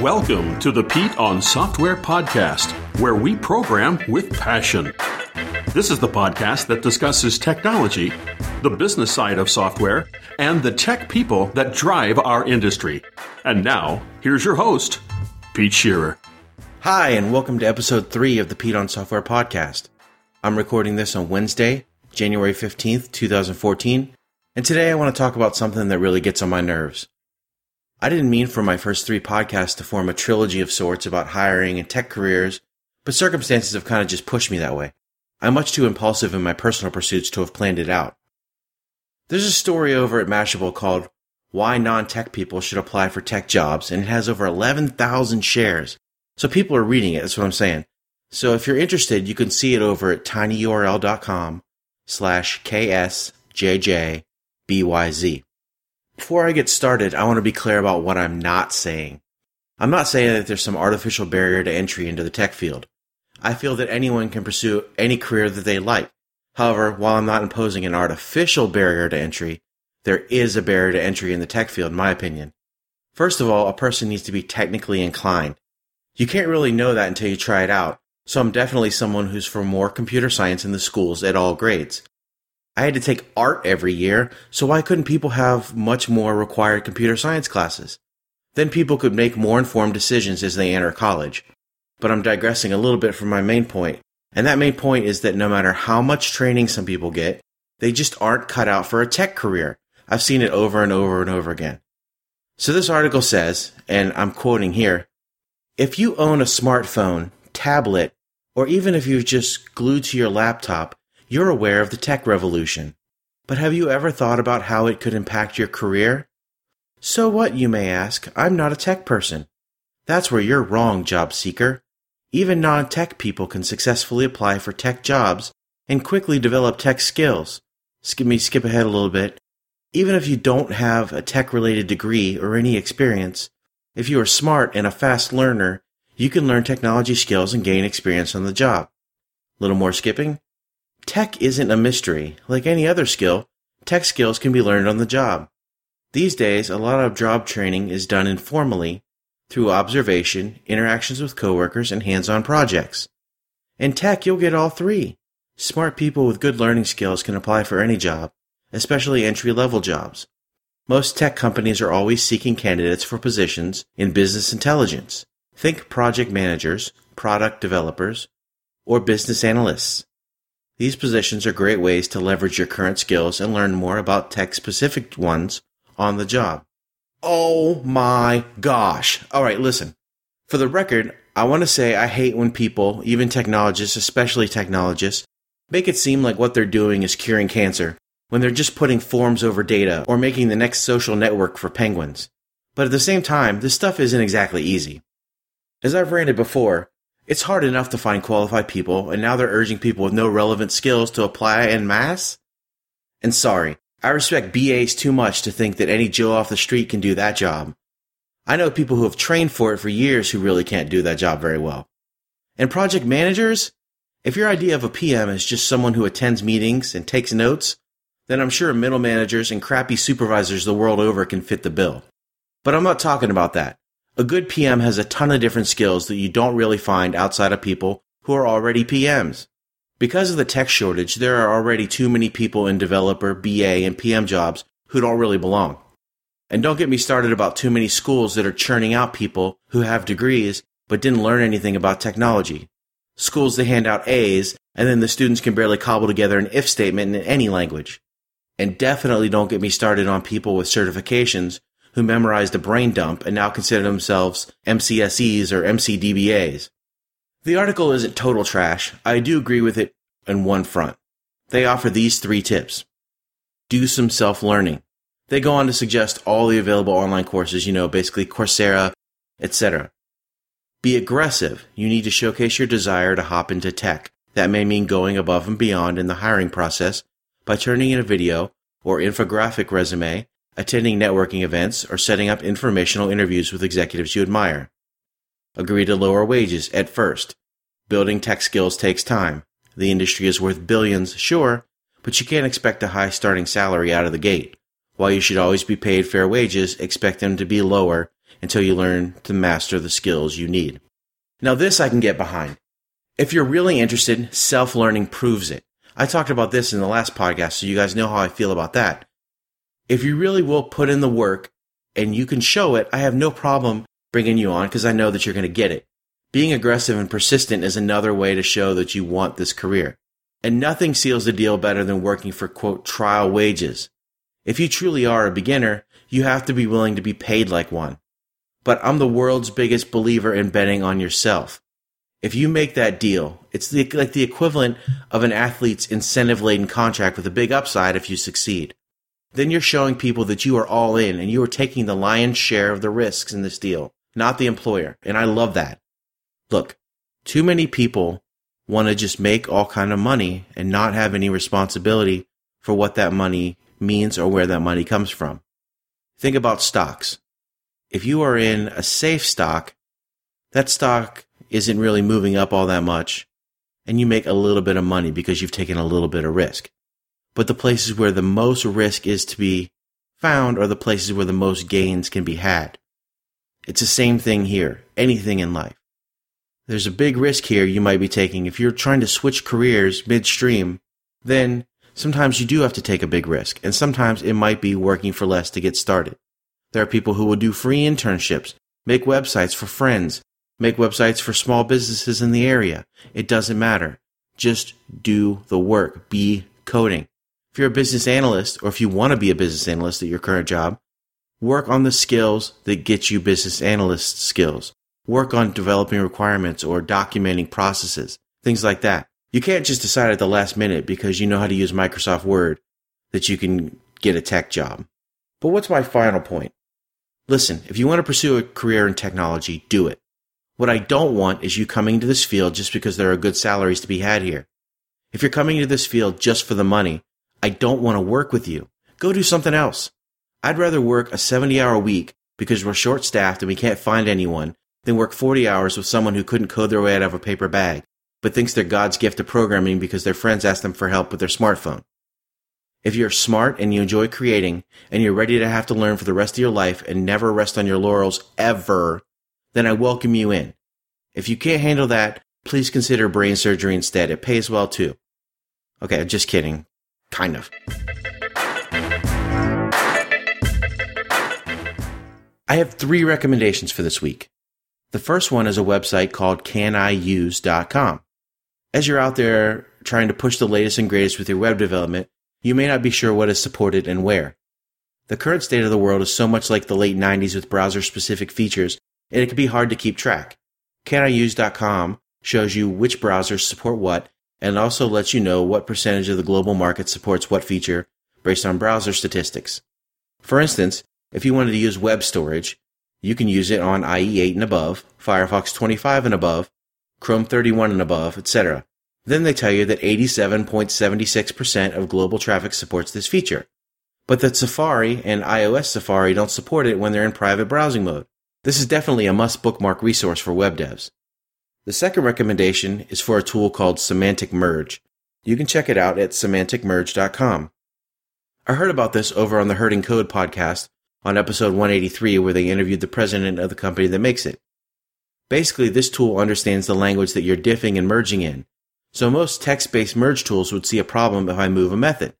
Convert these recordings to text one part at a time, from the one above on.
Welcome to the Pete on Software podcast, where we program with passion. This is the podcast that discusses technology, the business side of software, and the tech people that drive our industry. And now, here's your host, Pete Shearer. Hi, and welcome to episode three of the Pete on Software podcast. I'm recording this on Wednesday, January 15th, 2014, and today I want to talk about something that really gets on my nerves. I didn't mean for my first three podcasts to form a trilogy of sorts about hiring and tech careers, but circumstances have kind of just pushed me that way. I'm much too impulsive in my personal pursuits to have planned it out. There's a story over at Mashable called Why Non-Tech People Should Apply for Tech Jobs, and it has over 11,000 shares. So people are reading it, that's what I'm saying. So if you're interested, you can see it over at tinyurl.com slash ksjjbyz. Before I get started, I want to be clear about what I'm not saying. I'm not saying that there's some artificial barrier to entry into the tech field. I feel that anyone can pursue any career that they like. However, while I'm not imposing an artificial barrier to entry, there is a barrier to entry in the tech field, in my opinion. First of all, a person needs to be technically inclined. You can't really know that until you try it out, so I'm definitely someone who's for more computer science in the schools at all grades. I had to take art every year, so why couldn't people have much more required computer science classes? Then people could make more informed decisions as they enter college. But I'm digressing a little bit from my main point, and that main point is that no matter how much training some people get, they just aren't cut out for a tech career. I've seen it over and over and over again. So this article says, and I'm quoting here, if you own a smartphone, tablet, or even if you're just glued to your laptop, you're aware of the tech revolution, but have you ever thought about how it could impact your career? So what, you may ask, I'm not a tech person. That's where you're wrong, job seeker. Even non tech people can successfully apply for tech jobs and quickly develop tech skills. Skip me skip ahead a little bit. Even if you don't have a tech related degree or any experience, if you are smart and a fast learner, you can learn technology skills and gain experience on the job. Little more skipping? Tech isn't a mystery. Like any other skill, tech skills can be learned on the job. These days, a lot of job training is done informally through observation, interactions with coworkers, and hands-on projects. In tech, you'll get all three. Smart people with good learning skills can apply for any job, especially entry-level jobs. Most tech companies are always seeking candidates for positions in business intelligence. Think project managers, product developers, or business analysts. These positions are great ways to leverage your current skills and learn more about tech specific ones on the job. Oh my gosh. All right, listen. For the record, I want to say I hate when people, even technologists, especially technologists, make it seem like what they're doing is curing cancer when they're just putting forms over data or making the next social network for penguins. But at the same time, this stuff isn't exactly easy. As I've ranted before, it's hard enough to find qualified people, and now they're urging people with no relevant skills to apply en masse? And sorry, I respect BAs too much to think that any Joe off the street can do that job. I know people who have trained for it for years who really can't do that job very well. And project managers? If your idea of a PM is just someone who attends meetings and takes notes, then I'm sure middle managers and crappy supervisors the world over can fit the bill. But I'm not talking about that. A good PM has a ton of different skills that you don't really find outside of people who are already PMs. Because of the tech shortage, there are already too many people in developer, BA, and PM jobs who don't really belong. And don't get me started about too many schools that are churning out people who have degrees but didn't learn anything about technology. Schools that hand out A's and then the students can barely cobble together an if statement in any language. And definitely don't get me started on people with certifications who memorized a brain dump and now consider themselves MCSEs or MCDBAs. The article isn't total trash. I do agree with it on one front. They offer these three tips. Do some self-learning. They go on to suggest all the available online courses, you know, basically Coursera, etc. Be aggressive. You need to showcase your desire to hop into tech. That may mean going above and beyond in the hiring process by turning in a video or infographic resume attending networking events, or setting up informational interviews with executives you admire. Agree to lower wages at first. Building tech skills takes time. The industry is worth billions, sure, but you can't expect a high starting salary out of the gate. While you should always be paid fair wages, expect them to be lower until you learn to master the skills you need. Now, this I can get behind. If you're really interested, self learning proves it. I talked about this in the last podcast, so you guys know how I feel about that. If you really will put in the work and you can show it, I have no problem bringing you on because I know that you're going to get it. Being aggressive and persistent is another way to show that you want this career. And nothing seals the deal better than working for quote trial wages. If you truly are a beginner, you have to be willing to be paid like one. But I'm the world's biggest believer in betting on yourself. If you make that deal, it's the, like the equivalent of an athlete's incentive laden contract with a big upside if you succeed. Then you're showing people that you are all in and you are taking the lion's share of the risks in this deal, not the employer. And I love that. Look, too many people want to just make all kind of money and not have any responsibility for what that money means or where that money comes from. Think about stocks. If you are in a safe stock, that stock isn't really moving up all that much and you make a little bit of money because you've taken a little bit of risk. But the places where the most risk is to be found are the places where the most gains can be had. It's the same thing here, anything in life. There's a big risk here you might be taking. If you're trying to switch careers midstream, then sometimes you do have to take a big risk, and sometimes it might be working for less to get started. There are people who will do free internships, make websites for friends, make websites for small businesses in the area. It doesn't matter. Just do the work. Be coding. You're a business analyst, or if you want to be a business analyst at your current job, work on the skills that get you business analyst skills. Work on developing requirements or documenting processes, things like that. You can't just decide at the last minute because you know how to use Microsoft Word that you can get a tech job. But what's my final point? Listen, if you want to pursue a career in technology, do it. What I don't want is you coming into this field just because there are good salaries to be had here. If you're coming into this field just for the money, I don't want to work with you. Go do something else. I'd rather work a 70 hour week because we're short staffed and we can't find anyone than work 40 hours with someone who couldn't code their way out of a paper bag but thinks they're God's gift to programming because their friends ask them for help with their smartphone. If you're smart and you enjoy creating and you're ready to have to learn for the rest of your life and never rest on your laurels ever, then I welcome you in. If you can't handle that, please consider brain surgery instead. It pays well too. Okay, I'm just kidding. Kind of. I have three recommendations for this week. The first one is a website called caniuse.com. As you're out there trying to push the latest and greatest with your web development, you may not be sure what is supported and where. The current state of the world is so much like the late 90s with browser specific features, and it can be hard to keep track. Caniuse.com shows you which browsers support what, and also lets you know what percentage of the global market supports what feature based on browser statistics. For instance, if you wanted to use web storage, you can use it on IE 8 and above, Firefox 25 and above, Chrome 31 and above, etc. Then they tell you that 87.76% of global traffic supports this feature, but that Safari and iOS Safari don't support it when they're in private browsing mode. This is definitely a must bookmark resource for web devs. The second recommendation is for a tool called Semantic Merge. You can check it out at semanticmerge.com. I heard about this over on the Herding Code podcast on episode 183 where they interviewed the president of the company that makes it. Basically, this tool understands the language that you're diffing and merging in. So most text-based merge tools would see a problem if I move a method.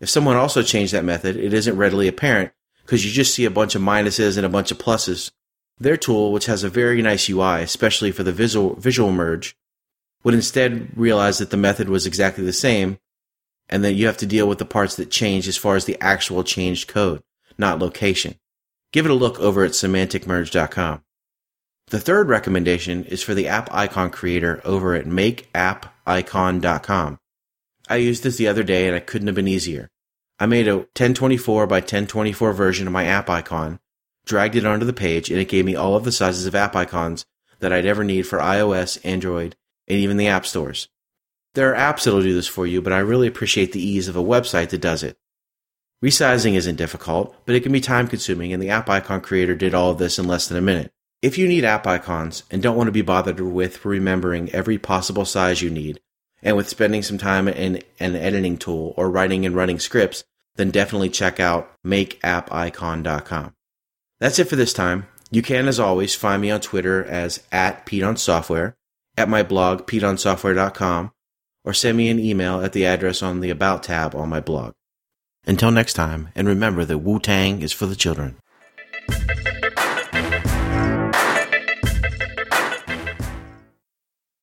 If someone also changed that method, it isn't readily apparent because you just see a bunch of minuses and a bunch of pluses. Their tool, which has a very nice UI, especially for the visual, visual merge, would instead realize that the method was exactly the same and that you have to deal with the parts that change as far as the actual changed code, not location. Give it a look over at semanticmerge.com. The third recommendation is for the app icon creator over at makeappicon.com. I used this the other day and it couldn't have been easier. I made a 1024 by 1024 version of my app icon, dragged it onto the page, and it gave me all of the sizes of app icons that I'd ever need for iOS, Android, and even the app stores. There are apps that'll do this for you, but I really appreciate the ease of a website that does it. Resizing isn't difficult, but it can be time consuming, and the app icon creator did all of this in less than a minute. If you need app icons and don't want to be bothered with remembering every possible size you need, and with spending some time in an editing tool or writing and running scripts, then definitely check out makeappicon.com. That's it for this time. You can, as always, find me on Twitter as at Pete at my blog, PeteOnSoftware.com, or send me an email at the address on the About tab on my blog. Until next time, and remember that Wu Tang is for the children.